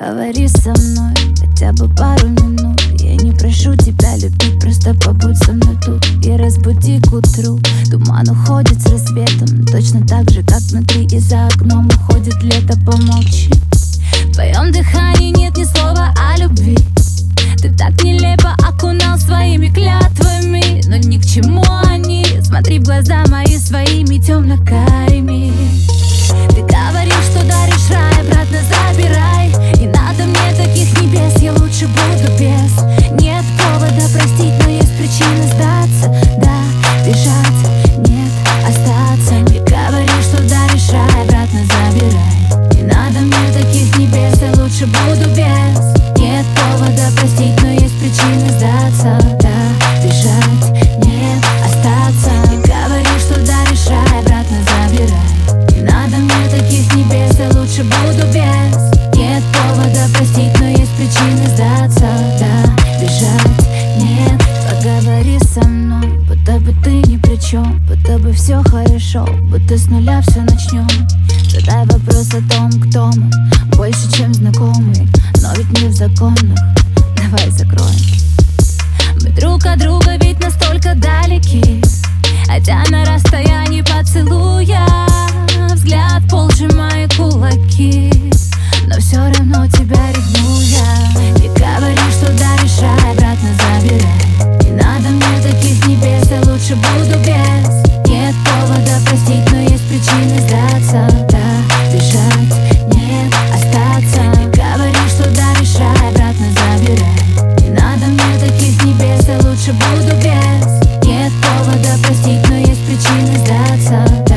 Поговори со мной хотя бы пару минут. Я не прошу тебя любить, просто побудь со мной тут И разбуди к утру. Туман уходит с рассветом Точно так же, как внутри и за окном уходит лето Помолчи. В твоем дыхании нет ни слова о любви. Ты так нелепо окунал своими клятвами Но ни к чему они. Смотри в глаза мои своими темно-карими 下。все хорошо, будто с нуля все начнем Задай вопрос о том, кто мы, больше чем знакомы Но ведь не в законах, давай закроем. Мы друг от друга ведь настолько далеки Хотя на расстоянии поцелуя Взгляд пол сжимает кулаки. Но все равно тебя ревную я И говори, что да, решай, обратно забирай. Не надо мне таких небес, я лучше буду без причины сдаться.